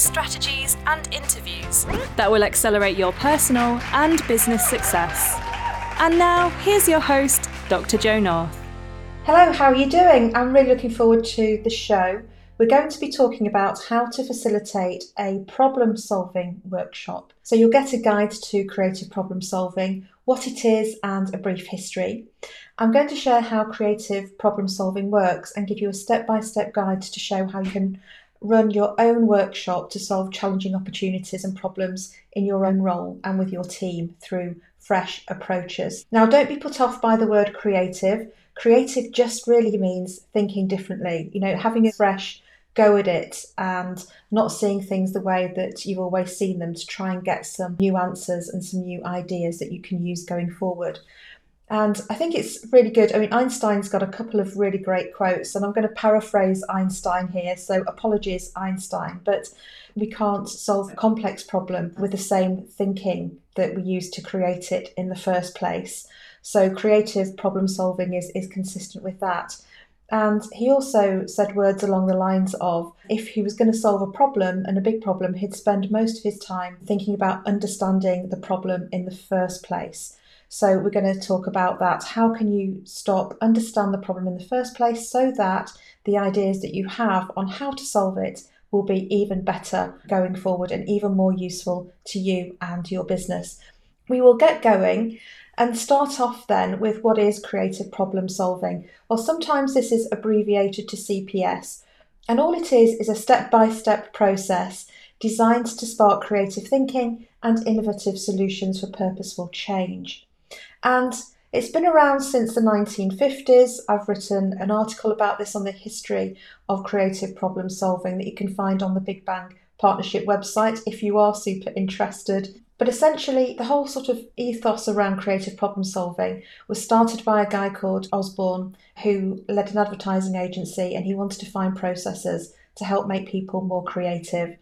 strategies, and interviews that will accelerate your personal and business success. And now, here's your host, Dr. Jo North. Hello, how are you doing? I'm really looking forward to the show. We're going to be talking about how to facilitate a problem solving workshop. So, you'll get a guide to creative problem solving, what it is, and a brief history. I'm going to share how creative problem solving works and give you a step by step guide to show how you can run your own workshop to solve challenging opportunities and problems in your own role and with your team through fresh approaches. Now, don't be put off by the word creative. Creative just really means thinking differently, you know, having a fresh go at it and not seeing things the way that you've always seen them to try and get some new answers and some new ideas that you can use going forward. And I think it's really good. I mean, Einstein's got a couple of really great quotes, and I'm going to paraphrase Einstein here. So apologies, Einstein, but we can't solve a complex problem with the same thinking that we used to create it in the first place. So creative problem solving is, is consistent with that. And he also said words along the lines of if he was going to solve a problem and a big problem, he'd spend most of his time thinking about understanding the problem in the first place. So, we're going to talk about that. How can you stop, understand the problem in the first place so that the ideas that you have on how to solve it will be even better going forward and even more useful to you and your business? We will get going and start off then with what is creative problem solving. Well, sometimes this is abbreviated to CPS, and all it is is a step by step process designed to spark creative thinking and innovative solutions for purposeful change. And it's been around since the 1950s. I've written an article about this on the history of creative problem solving that you can find on the Big Bang Partnership website if you are super interested. But essentially, the whole sort of ethos around creative problem solving was started by a guy called Osborn who led an advertising agency and he wanted to find processes to help make people more creative.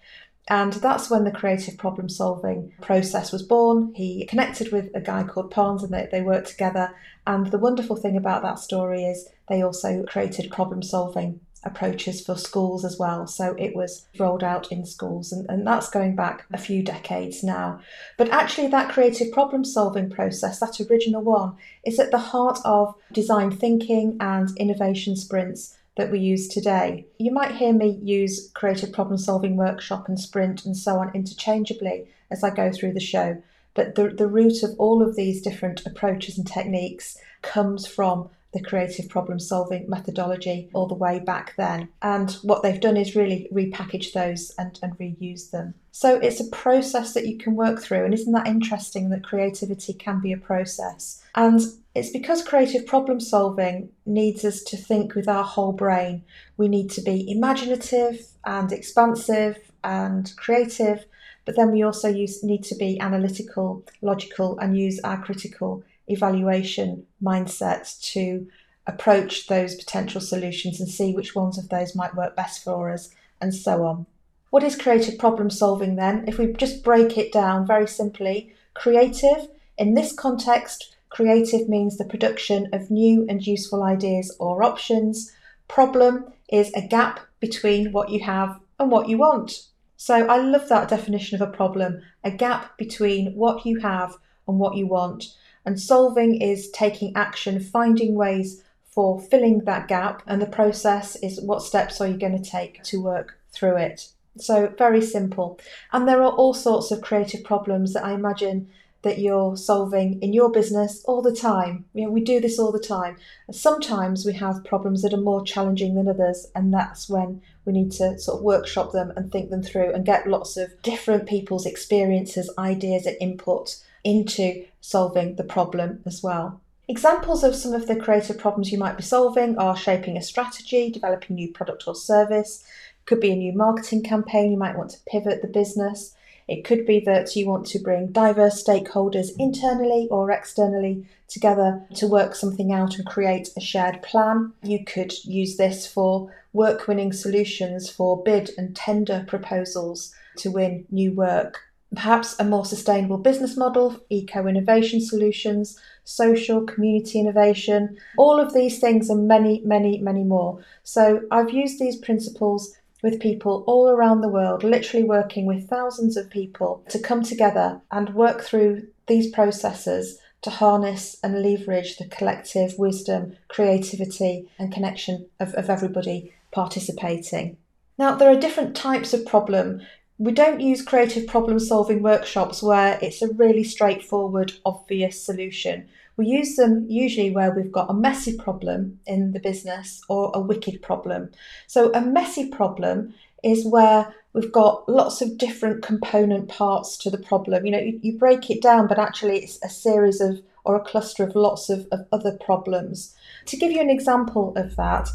And that's when the creative problem solving process was born. He connected with a guy called Parnes and they, they worked together. And the wonderful thing about that story is they also created problem solving approaches for schools as well. So it was rolled out in schools, and, and that's going back a few decades now. But actually, that creative problem solving process, that original one, is at the heart of design thinking and innovation sprints that we use today. You might hear me use creative problem solving workshop and sprint and so on interchangeably as I go through the show. But the, the root of all of these different approaches and techniques comes from the creative problem solving methodology all the way back then. And what they've done is really repackage those and, and reuse them. So it's a process that you can work through. And isn't that interesting that creativity can be a process? And it's because creative problem solving needs us to think with our whole brain. We need to be imaginative and expansive and creative, but then we also use, need to be analytical, logical, and use our critical evaluation mindset to approach those potential solutions and see which ones of those might work best for us, and so on. What is creative problem solving then? If we just break it down very simply, creative in this context, creative means the production of new and useful ideas or options. Problem is a gap between what you have and what you want. So I love that definition of a problem a gap between what you have and what you want. And solving is taking action, finding ways for filling that gap. And the process is what steps are you going to take to work through it. So, very simple. And there are all sorts of creative problems that I imagine that you're solving in your business all the time. You know, we do this all the time. Sometimes we have problems that are more challenging than others, and that's when we need to sort of workshop them and think them through and get lots of different people's experiences, ideas, and input into solving the problem as well. Examples of some of the creative problems you might be solving are shaping a strategy, developing new product or service, could be a new marketing campaign, you might want to pivot the business. It could be that you want to bring diverse stakeholders internally or externally together to work something out and create a shared plan. You could use this for work winning solutions for bid and tender proposals to win new work. Perhaps a more sustainable business model, eco innovation solutions, social, community innovation, all of these things and many, many, many more. So I've used these principles with people all around the world, literally working with thousands of people to come together and work through these processes to harness and leverage the collective wisdom, creativity, and connection of, of everybody participating. Now, there are different types of problem. We don't use creative problem solving workshops where it's a really straightforward, obvious solution. We use them usually where we've got a messy problem in the business or a wicked problem. So, a messy problem is where we've got lots of different component parts to the problem. You know, you, you break it down, but actually it's a series of or a cluster of lots of, of other problems. To give you an example of that,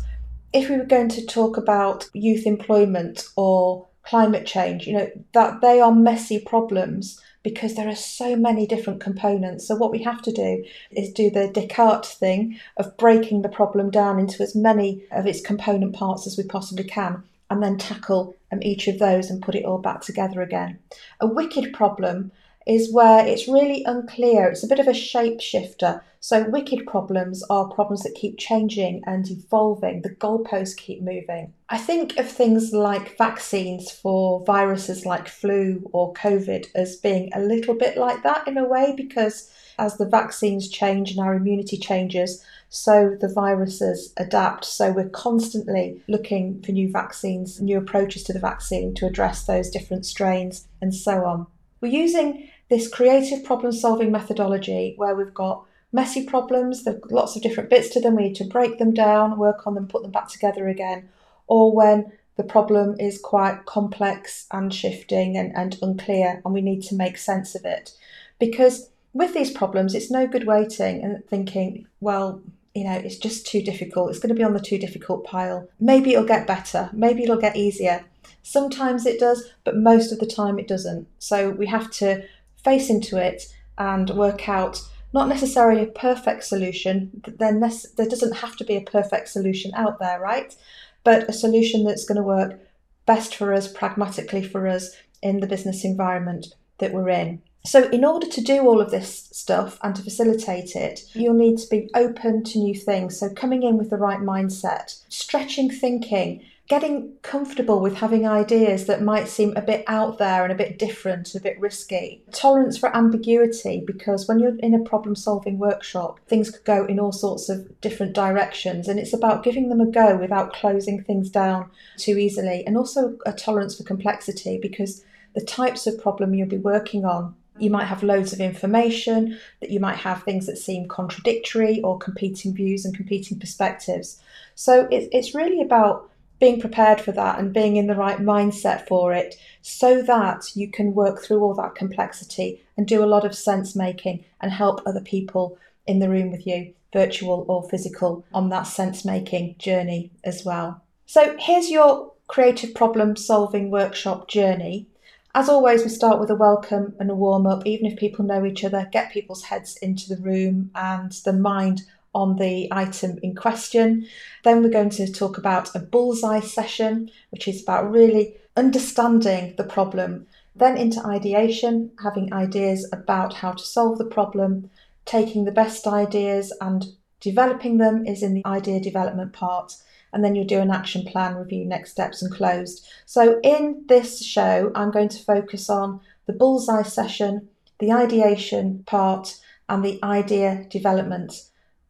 if we were going to talk about youth employment or climate change, you know, that they are messy problems because there are so many different components. So, what we have to do is do the Descartes thing of breaking the problem down into as many of its component parts as we possibly can, and then tackle um, each of those and put it all back together again. A wicked problem is where it's really unclear. It's a bit of a shapeshifter. So, wicked problems are problems that keep changing and evolving. The goalposts keep moving. I think of things like vaccines for viruses like flu or COVID as being a little bit like that in a way, because as the vaccines change and our immunity changes, so the viruses adapt. So we're constantly looking for new vaccines, new approaches to the vaccine to address those different strains and so on. We're using this creative problem solving methodology where we've got messy problems, there are lots of different bits to them, we need to break them down, work on them, put them back together again, or when the problem is quite complex and shifting and, and unclear and we need to make sense of it. Because with these problems, it's no good waiting and thinking, well, you know, it's just too difficult. It's going to be on the too difficult pile. Maybe it'll get better. Maybe it'll get easier. Sometimes it does, but most of the time it doesn't. So we have to face into it and work out not necessarily a perfect solution. Then there doesn't have to be a perfect solution out there, right? But a solution that's going to work best for us, pragmatically for us in the business environment that we're in. So, in order to do all of this stuff and to facilitate it, you'll need to be open to new things. So, coming in with the right mindset, stretching thinking, getting comfortable with having ideas that might seem a bit out there and a bit different, a bit risky. Tolerance for ambiguity, because when you're in a problem solving workshop, things could go in all sorts of different directions, and it's about giving them a go without closing things down too easily. And also a tolerance for complexity, because the types of problem you'll be working on you might have loads of information, that you might have things that seem contradictory or competing views and competing perspectives. So it, it's really about being prepared for that and being in the right mindset for it so that you can work through all that complexity and do a lot of sense making and help other people in the room with you, virtual or physical, on that sense making journey as well. So here's your creative problem solving workshop journey. As always, we start with a welcome and a warm up, even if people know each other, get people's heads into the room and the mind on the item in question. Then we're going to talk about a bullseye session, which is about really understanding the problem. Then into ideation, having ideas about how to solve the problem, taking the best ideas and developing them is in the idea development part. And then you'll do an action plan, review next steps, and closed. So, in this show, I'm going to focus on the bullseye session, the ideation part, and the idea development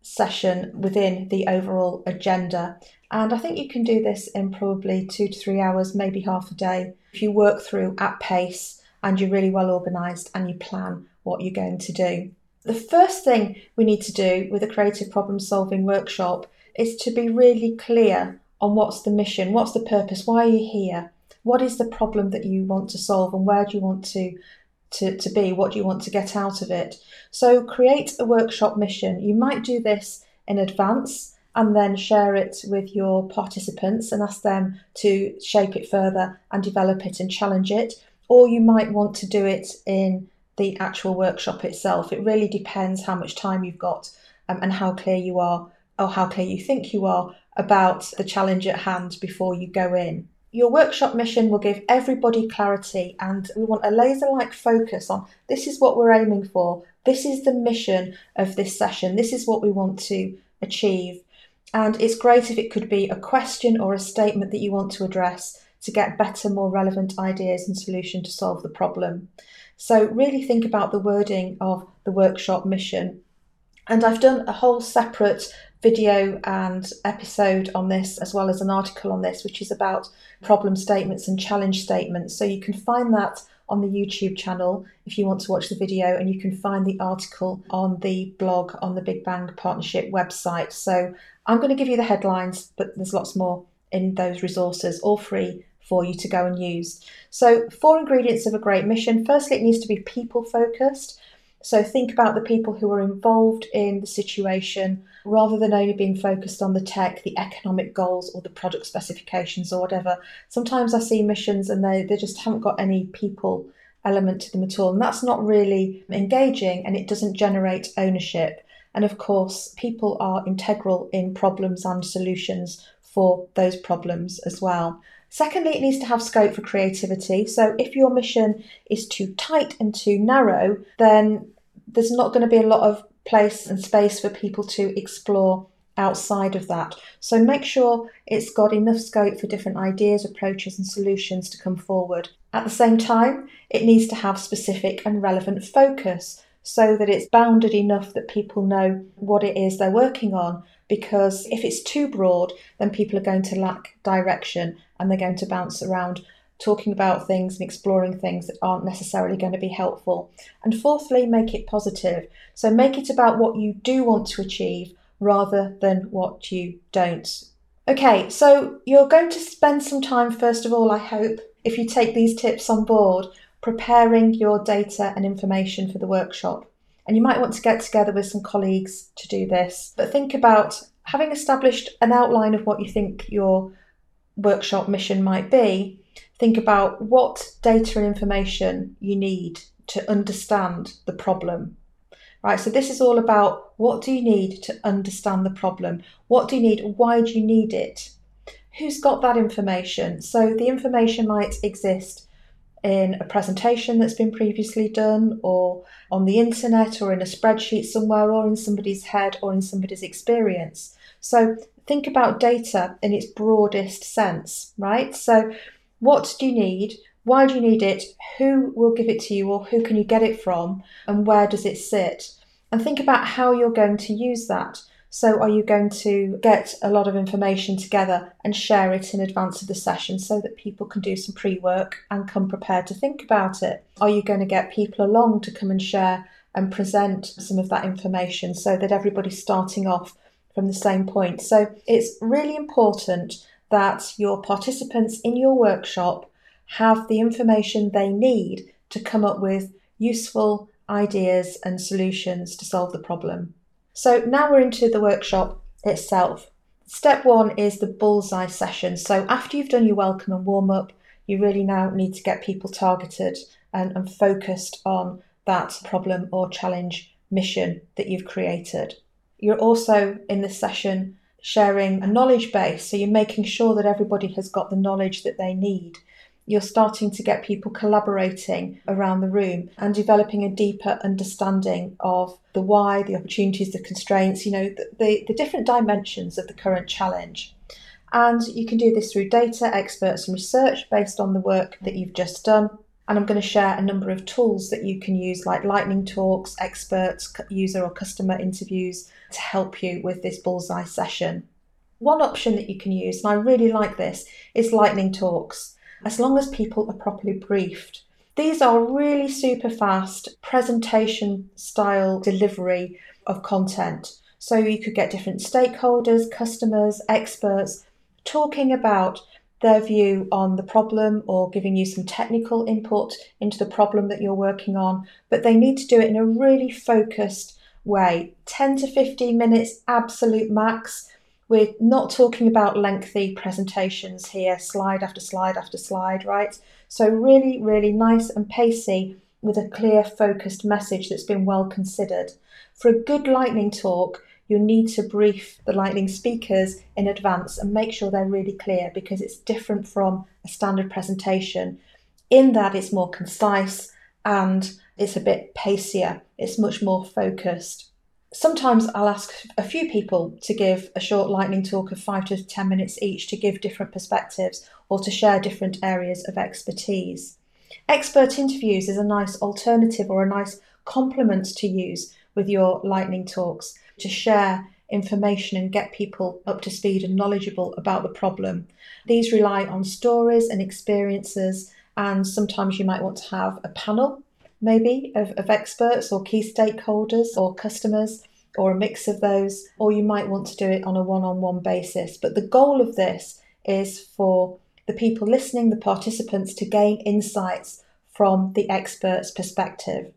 session within the overall agenda. And I think you can do this in probably two to three hours, maybe half a day, if you work through at pace and you're really well organised and you plan what you're going to do. The first thing we need to do with a creative problem solving workshop is to be really clear on what's the mission, what's the purpose, why are you here, what is the problem that you want to solve, and where do you want to to, to be? What do you want to get out of it? So create a workshop mission. You might do this in advance and then share it with your participants and ask them to shape it further and develop it and challenge it. or you might want to do it in the actual workshop itself. It really depends how much time you've got um, and how clear you are, or how clear you think you are about the challenge at hand before you go in. Your workshop mission will give everybody clarity, and we want a laser like focus on this is what we're aiming for, this is the mission of this session, this is what we want to achieve. And it's great if it could be a question or a statement that you want to address to get better, more relevant ideas and solution to solve the problem. So, really think about the wording of the workshop mission. And I've done a whole separate video and episode on this, as well as an article on this, which is about problem statements and challenge statements. So, you can find that on the YouTube channel if you want to watch the video, and you can find the article on the blog on the Big Bang Partnership website. So, I'm going to give you the headlines, but there's lots more in those resources, all free for you to go and use. So, four ingredients of a great mission. Firstly, it needs to be people focused. So, think about the people who are involved in the situation rather than only being focused on the tech, the economic goals, or the product specifications or whatever. Sometimes I see missions and they, they just haven't got any people element to them at all. And that's not really engaging and it doesn't generate ownership. And of course, people are integral in problems and solutions for those problems as well. Secondly, it needs to have scope for creativity. So if your mission is too tight and too narrow, then there's not going to be a lot of place and space for people to explore outside of that. So make sure it's got enough scope for different ideas, approaches, and solutions to come forward. At the same time, it needs to have specific and relevant focus so that it's bounded enough that people know what it is they're working on because if it's too broad, then people are going to lack direction and they're going to bounce around talking about things and exploring things that aren't necessarily going to be helpful. And fourthly, make it positive. So make it about what you do want to achieve rather than what you don't. Okay, so you're going to spend some time, first of all, I hope, if you take these tips on board, preparing your data and information for the workshop. And you might want to get together with some colleagues to do this. But think about having established an outline of what you think your workshop mission might be. Think about what data and information you need to understand the problem. Right, so this is all about what do you need to understand the problem? What do you need? Why do you need it? Who's got that information? So the information might exist in a presentation that's been previously done, or on the internet, or in a spreadsheet somewhere, or in somebody's head, or in somebody's experience. So think about data in its broadest sense, right? So, what do you need? Why do you need it? Who will give it to you, or who can you get it from? And where does it sit? And think about how you're going to use that. So, are you going to get a lot of information together and share it in advance of the session so that people can do some pre work and come prepared to think about it? Are you going to get people along to come and share and present some of that information so that everybody's starting off from the same point? So, it's really important that your participants in your workshop have the information they need to come up with useful ideas and solutions to solve the problem. So now we're into the workshop itself. Step one is the bullseye session. So after you've done your welcome and warm up, you really now need to get people targeted and, and focused on that problem or challenge mission that you've created. You're also in this session sharing a knowledge base. So you're making sure that everybody has got the knowledge that they need you're starting to get people collaborating around the room and developing a deeper understanding of the why, the opportunities, the constraints, you know, the, the, the, different dimensions of the current challenge. And you can do this through data, experts, and research based on the work that you've just done. And I'm going to share a number of tools that you can use, like lightning talks, experts, user or customer interviews, to help you with this bullseye session. One option that you can use, and I really like this, is lightning talks as long as people are properly briefed. These are really super fast presentation style delivery of content. So you could get different stakeholders, customers, experts talking about their view on the problem or giving you some technical input into the problem that you're working on, but they need to do it in a really focused way 10 to 15 minutes, absolute max. We're not talking about lengthy presentations here, slide after slide after slide, right? So, really, really nice and pacey with a clear, focused message that's been well considered. For a good lightning talk, you need to brief the lightning speakers in advance and make sure they're really clear because it's different from a standard presentation in that it's more concise and it's a bit pacier, it's much more focused. Sometimes I'll ask a few people to give a short lightning talk of five to 10 minutes each to give different perspectives or to share different areas of expertise. Expert interviews is a nice alternative or a nice complement to use with your lightning talks to share information and get people up to speed and knowledgeable about the problem. These rely on stories and experiences, and sometimes you might want to have a panel, maybe, of, of experts or key stakeholders or customers, or a mix of those, or you might want to do it on a one on one basis. But the goal of this is for the people listening, the participants, to gain insights from the expert's perspective.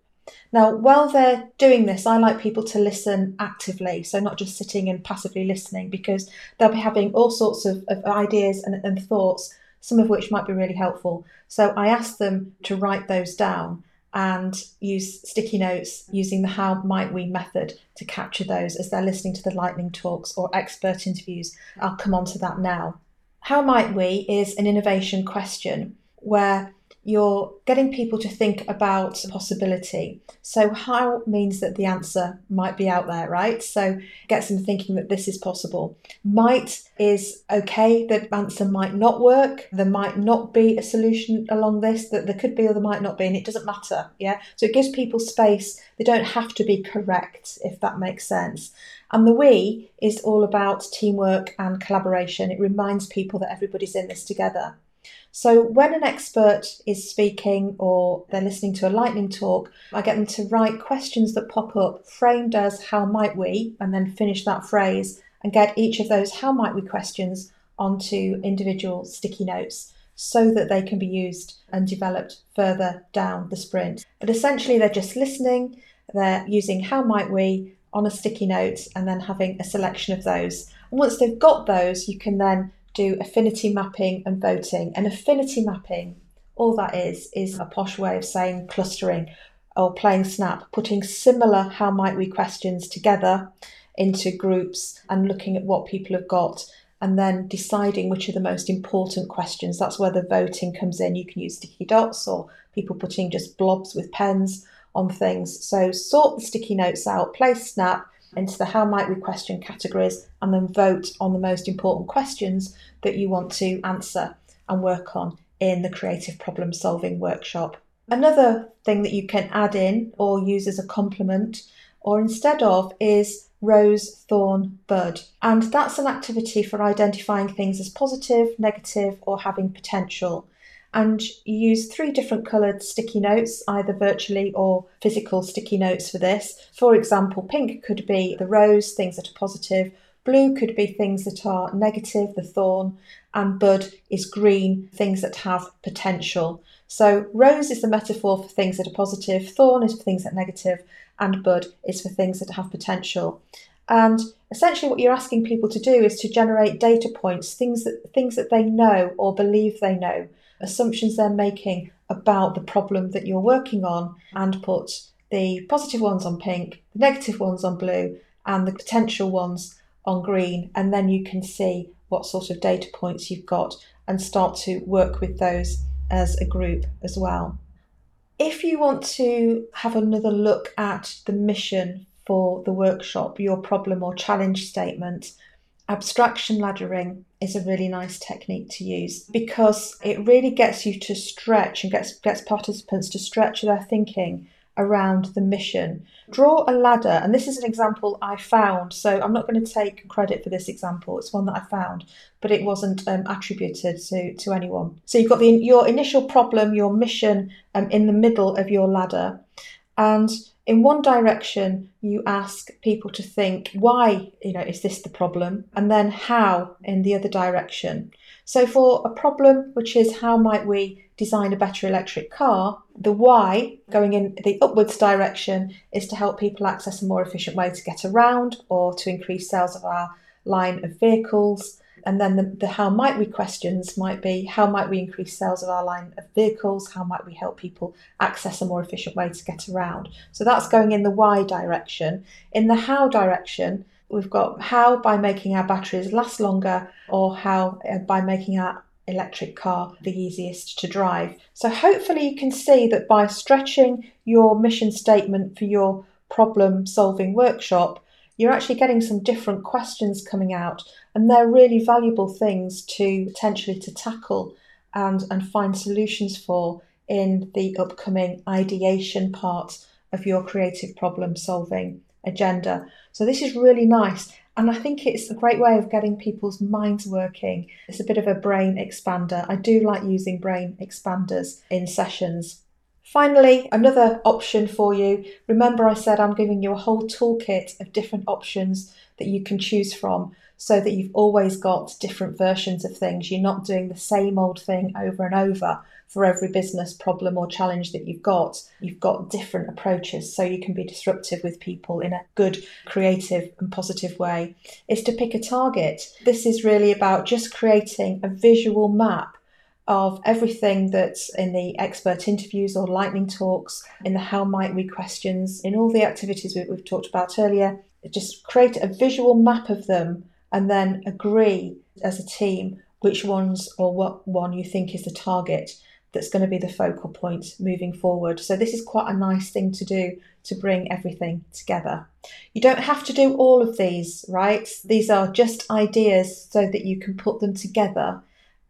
Now, while they're doing this, I like people to listen actively, so not just sitting and passively listening, because they'll be having all sorts of, of ideas and, and thoughts, some of which might be really helpful. So I ask them to write those down and use sticky notes using the How Might We method to capture those as they're listening to the lightning talks or expert interviews. I'll come on to that now. How Might We is an innovation question where you're getting people to think about possibility. So, how means that the answer might be out there, right? So, gets them thinking that this is possible. Might is okay, the answer might not work. There might not be a solution along this, that there could be or there might not be, and it doesn't matter. Yeah. So, it gives people space. They don't have to be correct, if that makes sense. And the we is all about teamwork and collaboration. It reminds people that everybody's in this together. So when an expert is speaking or they're listening to a lightning talk, I get them to write questions that pop up framed as how might we, and then finish that phrase and get each of those how might we questions onto individual sticky notes so that they can be used and developed further down the sprint. But essentially, they're just listening, they're using how might we on a sticky note, and then having a selection of those. And once they've got those, you can then do affinity mapping and voting. And affinity mapping, all that is, is a posh way of saying clustering or playing snap, putting similar how might we questions together into groups and looking at what people have got and then deciding which are the most important questions. That's where the voting comes in. You can use sticky dots or people putting just blobs with pens on things. So sort the sticky notes out, play snap, into the how might we question categories and then vote on the most important questions that you want to answer and work on in the creative problem solving workshop. Another thing that you can add in or use as a complement or instead of is rose, thorn, bud. And that's an activity for identifying things as positive, negative, or having potential and use three different coloured sticky notes, either virtually or physical sticky notes for this. For example, pink could be the rose, things that are positive, blue could be things that are negative, the thorn, and bud is green, things that have potential. So, rose is the metaphor for things that are positive, thorn is for things that are negative, and bud is for things that have potential. And essentially, what you're asking people to do is to generate data points, things that things that they know or believe they know assumptions they're making about the problem that you're working on and put the positive ones on pink, the negative ones on blue, and the potential ones on green. And then you can see what sort of data points you've got and start to work with those as a group as well. If you want to have another look at the mission for the workshop, your problem or challenge statement, abstraction laddering is a really nice technique to use because it really gets you to stretch and gets gets participants to stretch their thinking around the mission. Draw a ladder, and this is an example I found. So I'm not going to take credit for this example. It's one that I found, but it wasn't um, attributed to, to anyone. So you've got the, your initial problem, your mission um, in the middle of your ladder, and in one direction you ask people to think why you know is this the problem? And then how in the other direction. So for a problem which is how might we design a better electric car the why going in the upwards direction is to help people access a more efficient way to get around or to increase sales of our line of vehicles And then the, the how might we questions might be how might we increase sales of our line of vehicles? How might we help people access a more efficient way to get around? So that's going in the why direction. In the how direction, we've got how by making our batteries last longer, or how uh, by making our electric car the easiest to drive. So hopefully you can see that by stretching your mission statement for your problem solving workshop, you're actually getting some different questions coming out and they're really valuable things to potentially to tackle and, and find solutions for in the upcoming ideation part of your creative problem solving agenda. So this is really nice. And I think it's a great way of getting people's minds working. It's a bit of a brain expander. I do like using brain expanders in sessions. Finally, another option for you. Remember, I said I'm giving you a whole toolkit of different options that you can choose from so that you've always got different versions of things. You're not doing the same old thing over and over for every business problem or challenge that you've got. You've got different approaches so you can be disruptive with people in a good, creative, and positive way. Is to pick a target. This is really about just creating a visual map of everything that's in the expert interviews or lightning talks, in the how might we questions, in all the activities we, we've talked about earlier. Just create a visual map of them and then agree as a team which ones or what one you think is the target that's going to be the focal point moving forward. So, this is quite a nice thing to do to bring everything together. You don't have to do all of these, right? These are just ideas so that you can put them together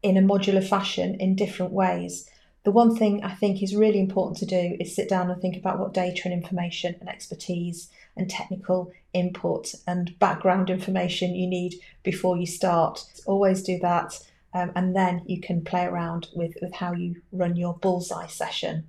in a modular fashion in different ways. The one thing I think is really important to do is sit down and think about what data and information and expertise and technical input and background information you need before you start. Always do that, um, and then you can play around with, with how you run your bullseye session.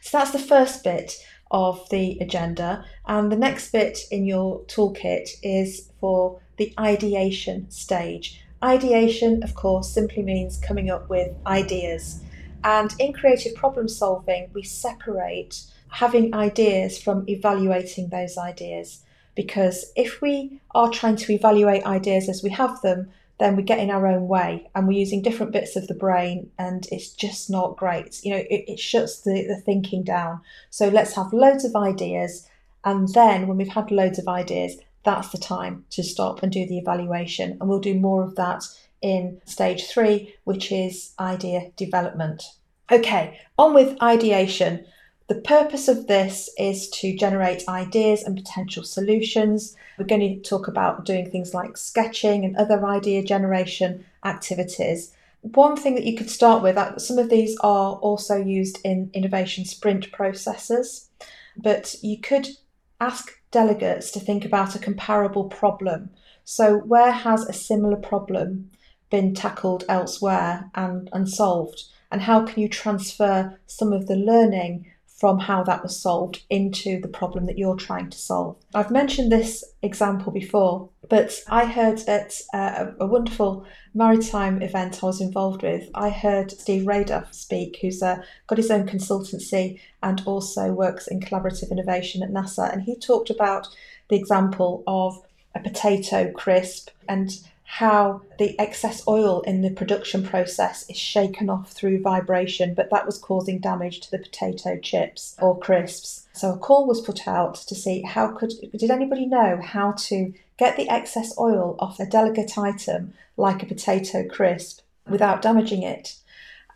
So that's the first bit of the agenda, and the next bit in your toolkit is for the ideation stage. Ideation, of course, simply means coming up with ideas. And in creative problem solving, we separate having ideas from evaluating those ideas. Because if we are trying to evaluate ideas as we have them, then we get in our own way and we're using different bits of the brain and it's just not great. You know, it, it shuts the, the thinking down. So let's have loads of ideas. And then when we've had loads of ideas, that's the time to stop and do the evaluation. And we'll do more of that in stage three, which is idea development. Okay, on with ideation. The purpose of this is to generate ideas and potential solutions. We're going to talk about doing things like sketching and other idea generation activities. One thing that you could start with, some of these are also used in innovation sprint processes, but you could ask delegates to think about a comparable problem. So, where has a similar problem been tackled elsewhere and, and solved? And how can you transfer some of the learning from how that was solved into the problem that you're trying to solve? I've mentioned this example before, but I heard at uh, a wonderful maritime event I was involved with, I heard Steve Rader speak, who's uh, got his own consultancy and also works in collaborative innovation at NASA. And he talked about the example of a potato crisp and how the excess oil in the production process is shaken off through vibration, but that was causing damage to the potato chips or crisps. So a call was put out to see how could did anybody know how to get the excess oil off a delicate item like a potato crisp without damaging it.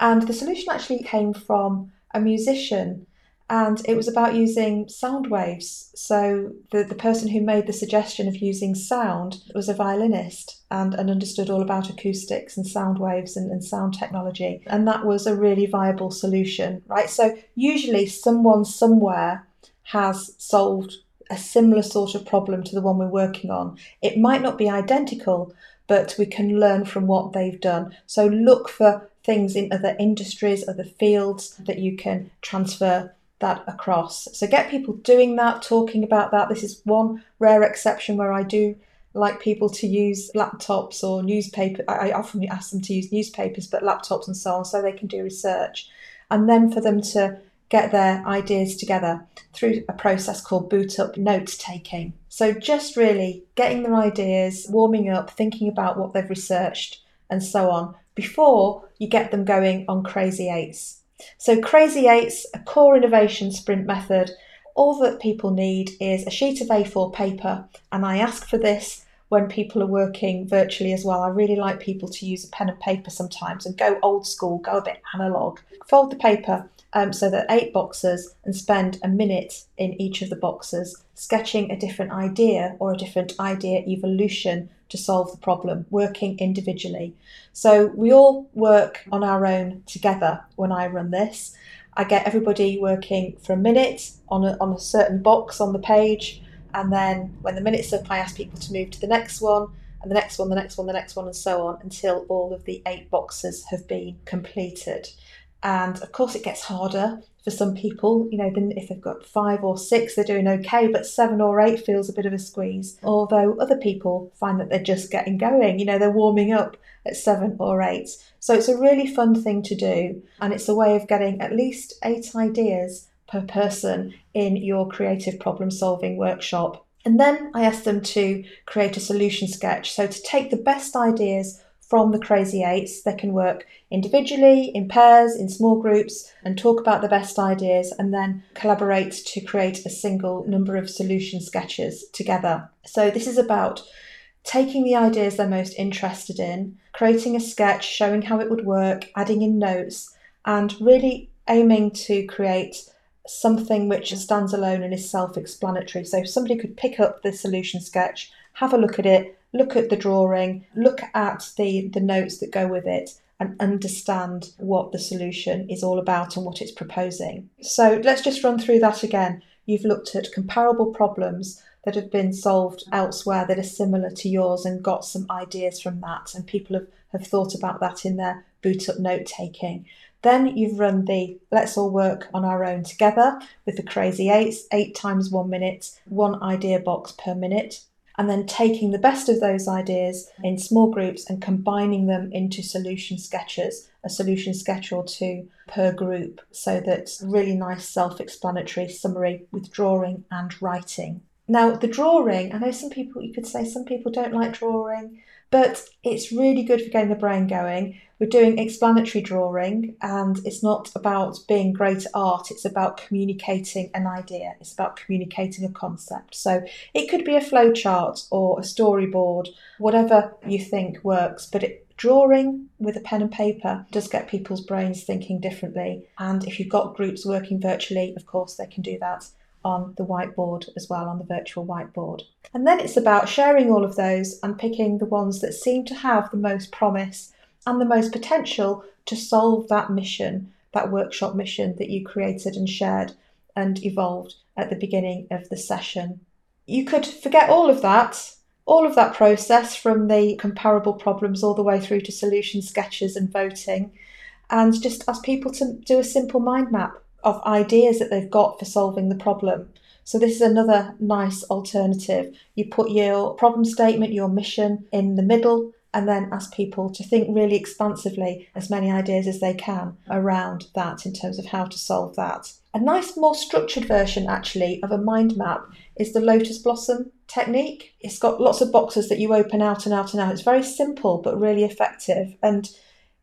And the solution actually came from a musician and it was about using sound waves. So the, the person who made the suggestion of using sound was a violinist and, and understood all about acoustics and sound waves and, and sound technology. And that was a really viable solution, right? So usually someone somewhere has solved a similar sort of problem to the one we're working on. It might not be identical, but we can learn from what they've done. So look for things in other industries, other fields that you can transfer that across. So get people doing that, talking about that. This is one rare exception where I do like people to use laptops or newspaper. I often ask them to use newspapers, but laptops and so on, so they can do research. And then for them to get their ideas together through a process called boot up note taking. So just really getting their ideas, warming up, thinking about what they've researched, and so on before you get them going on Crazy Eights. So, Crazy Eights, a core innovation sprint method, all that people need is a sheet of A4 paper, and I ask for this when people are working virtually as well. I really like people to use a pen and paper sometimes and go old school, go a bit analog. Fold the paper um, so that eight boxes and spend a minute in each of the boxes sketching a different idea or a different idea evolution to solve the problem, working individually. So we all work on our own together when I run this. I get everybody working for a minute on a, on a certain box on the page and then when the minute's up, I ask people to move to the next one, and the next one, the next one, the next one, and so on until all of the eight boxes have been completed. And of course, it gets harder for some people. You know, then if they've got five or six, they're doing okay, but seven or eight feels a bit of a squeeze. Although other people find that they're just getting going, you know, they're warming up at seven or eight. So it's a really fun thing to do, and it's a way of getting at least eight ideas per person in your creative problem solving workshop. And then I asked them to create a solution sketch. So to take the best ideas from the Crazy Eights, they can work individually, in pairs, in small groups, and talk about the best ideas and then collaborate to create a single number of solution sketches together. So this is about taking the ideas they're most interested in, creating a sketch showing how it would work, adding in notes, and really aiming to create something which stands alone and is self explanatory. So somebody could pick up the solution sketch, have a look at it, look at the drawing, look at the, the notes that go with it, and understand what the solution is all about and what it's proposing. So let's just run through that again. You've looked at comparable problems that have been solved elsewhere that are similar to yours and got some ideas from that, and people have, have thought about that in their boot up note taking. Then you've run the let's all work on our own together with the crazy eights, eight times one minute, one idea box per minute. And then taking the best of those ideas in small groups and combining them into solution sketches, a solution sketch or two per group, so that's really nice self explanatory summary with drawing and writing. Now, the drawing, I know some people, you could say some people don't like drawing, but it's really good for getting the brain going. We're doing explanatory drawing, and it's not about being great at art, it's about communicating an idea, it's about communicating a concept. So it could be a flowchart or a storyboard, whatever you think works, but it, drawing with a pen and paper does get people's brains thinking differently. And if you've got groups working virtually, of course, they can do that on the whiteboard as well, on the virtual whiteboard. And then it's about sharing all of those and picking the ones that seem to have the most promise and the most potential to solve that mission, that workshop mission that you created and shared and evolved at the beginning of the session. You could forget all of that, all of that process from the comparable problems all the way through to solution sketches and voting, and just ask people to do a simple mind map of ideas that they've got for solving the problem. So, this is another nice alternative. You put your problem statement, your mission in the middle, and then ask people to think really expansively as many ideas as they can around that in terms of how to solve that. A nice, more structured version actually of a mind map is the lotus blossom technique. It's got lots of boxes that you open out and out and out. It's very simple but really effective and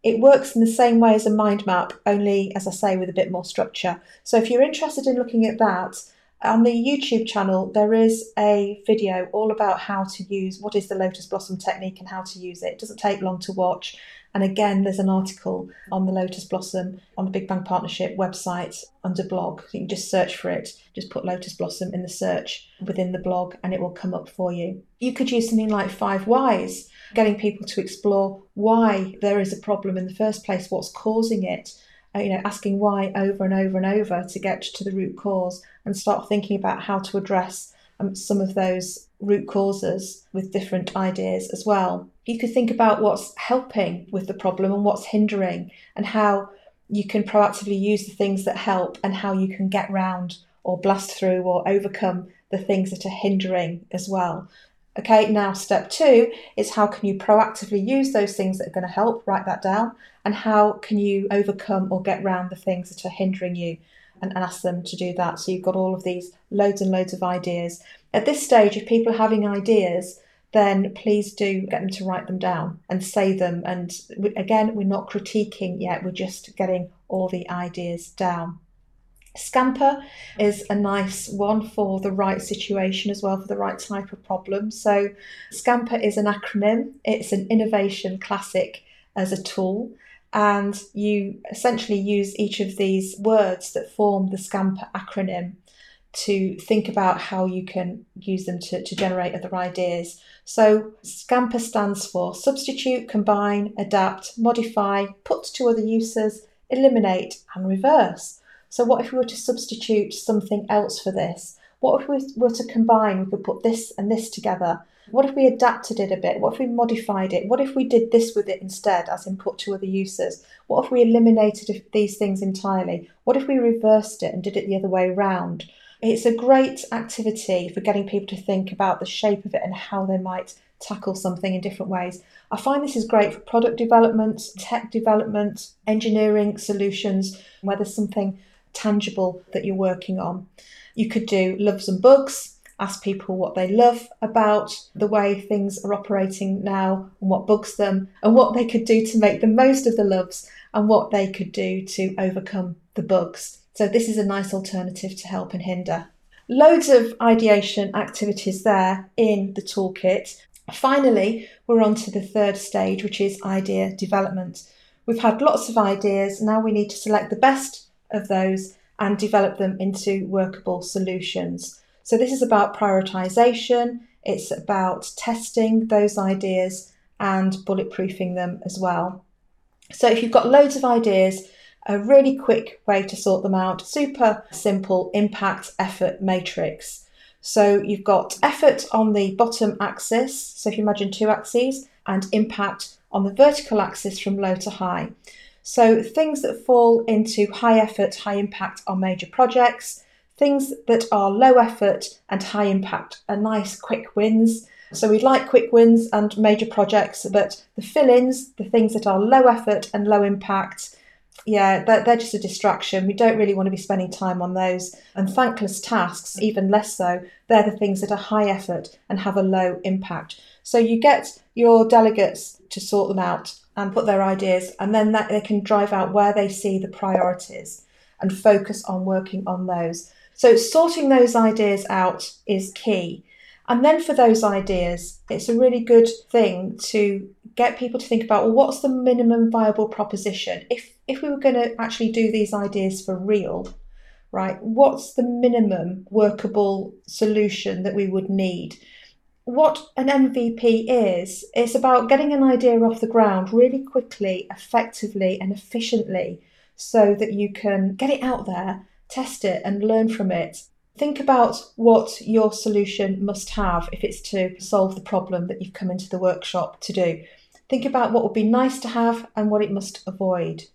it works in the same way as a mind map, only as I say, with a bit more structure. So if you're interested in looking at that, on the YouTube channel, there is a video all about how to use what is the lotus blossom technique and how to use it. It doesn't take long to watch. And again, there's an article on the Lotus Blossom on the Big Bang Partnership website under blog. You can just search for it, just put Lotus Blossom in the search within the blog, and it will come up for you. You could use something like five whys, getting people to explore why there is a problem in the first place, what's causing it, uh, you know, asking why over and over and over to get to the root cause and start thinking about how to address um, some of those root causes with different ideas as well. You could think about what's helping with the problem and what's hindering, and how you can proactively use the things that help and how you can get round or blast through or overcome the things that are hindering as well. Okay, now step two is how can you proactively use those things that are going to help? Write that down. And how can you overcome or get around the things that are hindering you and, and ask them to do that? So you've got all of these loads and loads of ideas. At this stage, if people are having ideas, then please do get them to write them down and say them. And again, we're not critiquing yet, we're just getting all the ideas down. Scamper is a nice one for the right situation as well, for the right type of problem. So, Scamper is an acronym, it's an innovation classic as a tool, and you essentially use each of these words that form the Scamper acronym to think about how you can use them to, to generate other ideas. So, SCAMPER stands for substitute, combine, adapt, modify, put to other uses, eliminate, and reverse. So, what if we were to substitute something else for this? What if we were to combine? We could put this and this together. What if we adapted it a bit? What if we modified it? What if we did this with it instead, as in put to other uses? What if we eliminated these things entirely? What if we reversed it and did it the other way around? It's a great activity for getting people to think about the shape of it and how they might tackle something in different ways. I find this is great for product development, tech development, engineering solutions, where there's something tangible that you're working on. You could do loves and bugs, ask people what they love about the way things are operating now and what bugs them, and what they could do to make the most of the loves and what they could do to overcome the bugs. So this is a nice alternative to help and hinder. Loads of ideation activities there in the toolkit. Finally, we're on to the third stage, which is idea development. We've had lots of ideas, now we need to select the best of those and develop them into workable solutions. So, this is about prioritization, it's about testing those ideas and bulletproofing them as well. So, if you've got loads of ideas, a really quick way to sort them out. Super simple impact effort matrix. So you've got effort on the bottom axis, so if you imagine two axes, and impact on the vertical axis from low to high. So things that fall into high effort, high impact are major projects. Things that are low effort and high impact are nice quick wins. So we'd like quick wins and major projects, but the fill ins, the things that are low effort and low impact, yeah, they're, they're just a distraction. We don't really want to be spending time on those. And thankless tasks, even less so, they're the things that are high effort and have a low impact. So you get your delegates to sort them out and put their ideas, and then that they can drive out where they see the priorities and focus on working on those. So sorting those ideas out is key. And then for those ideas, it's a really good thing to get people to think about well, what's the minimum viable proposition? If if we were going to actually do these ideas for real, right, what's the minimum workable solution that we would need? What an MVP is, it's about getting an idea off the ground really quickly, effectively, and efficiently so that you can get it out there, test it, and learn from it. Think about what your solution must have if it's to solve the problem that you've come into the workshop to do. Think about what would be nice to have and what it must avoid.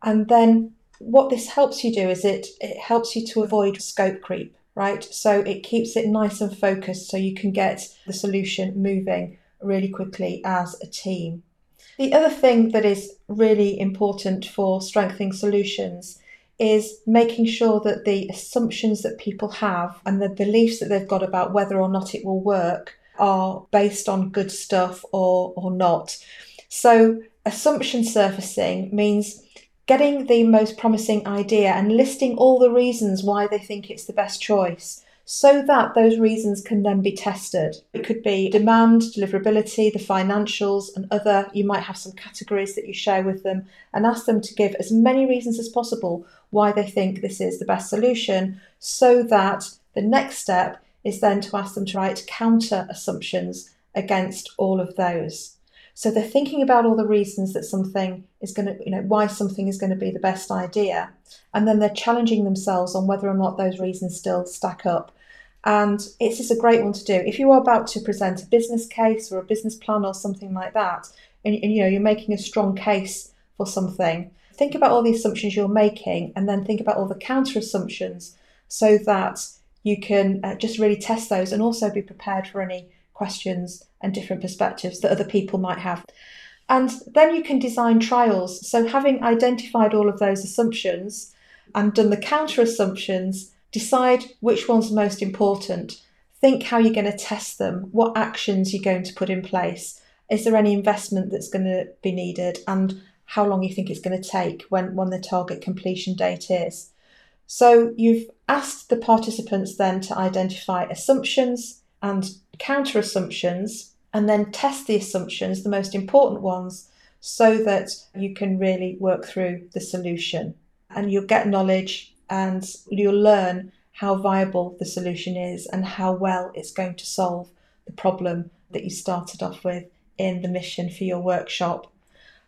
And then what this helps you do is it, it helps you to avoid scope creep, right? So it keeps it nice and focused so you can get the solution moving really quickly as a team. The other thing that is really important for strengthening solutions is making sure that the assumptions that people have and the beliefs that they've got about whether or not it will work are based on good stuff or, or not. So, assumption surfacing means getting the most promising idea and listing all the reasons why they think it's the best choice so that those reasons can then be tested. It could be demand, deliverability, the financials, and other. You might have some categories that you share with them and ask them to give as many reasons as possible why they think this is the best solution so that the next step is then to ask them to write counter assumptions against all of those. So they're thinking about all the reasons that something is going to, you know, why something is going to be the best idea. And then they're challenging themselves on whether or not those reasons still stack up. And it's just a great one to do. If you are about to present a business case or a business plan or something like that, and, and you know, you're making a strong case for something, think about all the assumptions you're making and then think about all the counter assumptions so that you can uh, just really test those and also be prepared for any questions and different perspectives that other people might have. And then you can design trials. So, having identified all of those assumptions and done the counter assumptions, decide which one's are most important. think how you're going to test them, what actions you're going to put in place. Is there any investment that's going to be needed, and how long you think it's going to take when, when the target completion date is? So, you've asked the participants then to identify assumptions and counter assumptions, and then test the assumptions, the most important ones, so that you can really work through the solution. And you'll get knowledge and you'll learn how viable the solution is and how well it's going to solve the problem that you started off with in the mission for your workshop.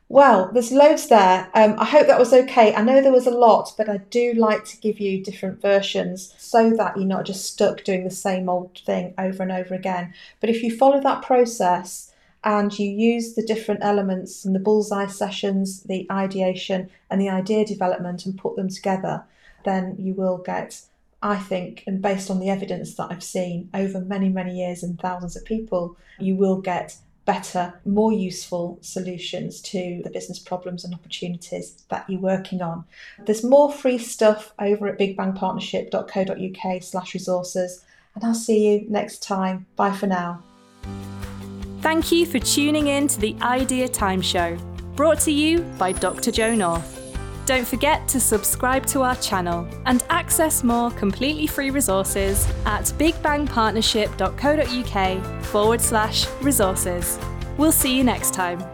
Well, there's loads there. Um, I hope that was okay. I know there was a lot, but I do like to give you different versions so that you're not just stuck doing the same old thing over and over again. But if you follow that process and you use the different elements in the bullseye sessions, the ideation, and the idea development and put them together, then you will get I think, and based on the evidence that I've seen over many, many years and thousands of people, you will get better, more useful solutions to the business problems and opportunities that you're working on. There's more free stuff over at bigbangpartnership.co.uk slash resources, and I'll see you next time. Bye for now. Thank you for tuning in to the Idea Time Show, brought to you by Dr. Jo North. Don't forget to subscribe to our channel and access more completely free resources at bigbangpartnership.co.uk forward slash resources. We'll see you next time.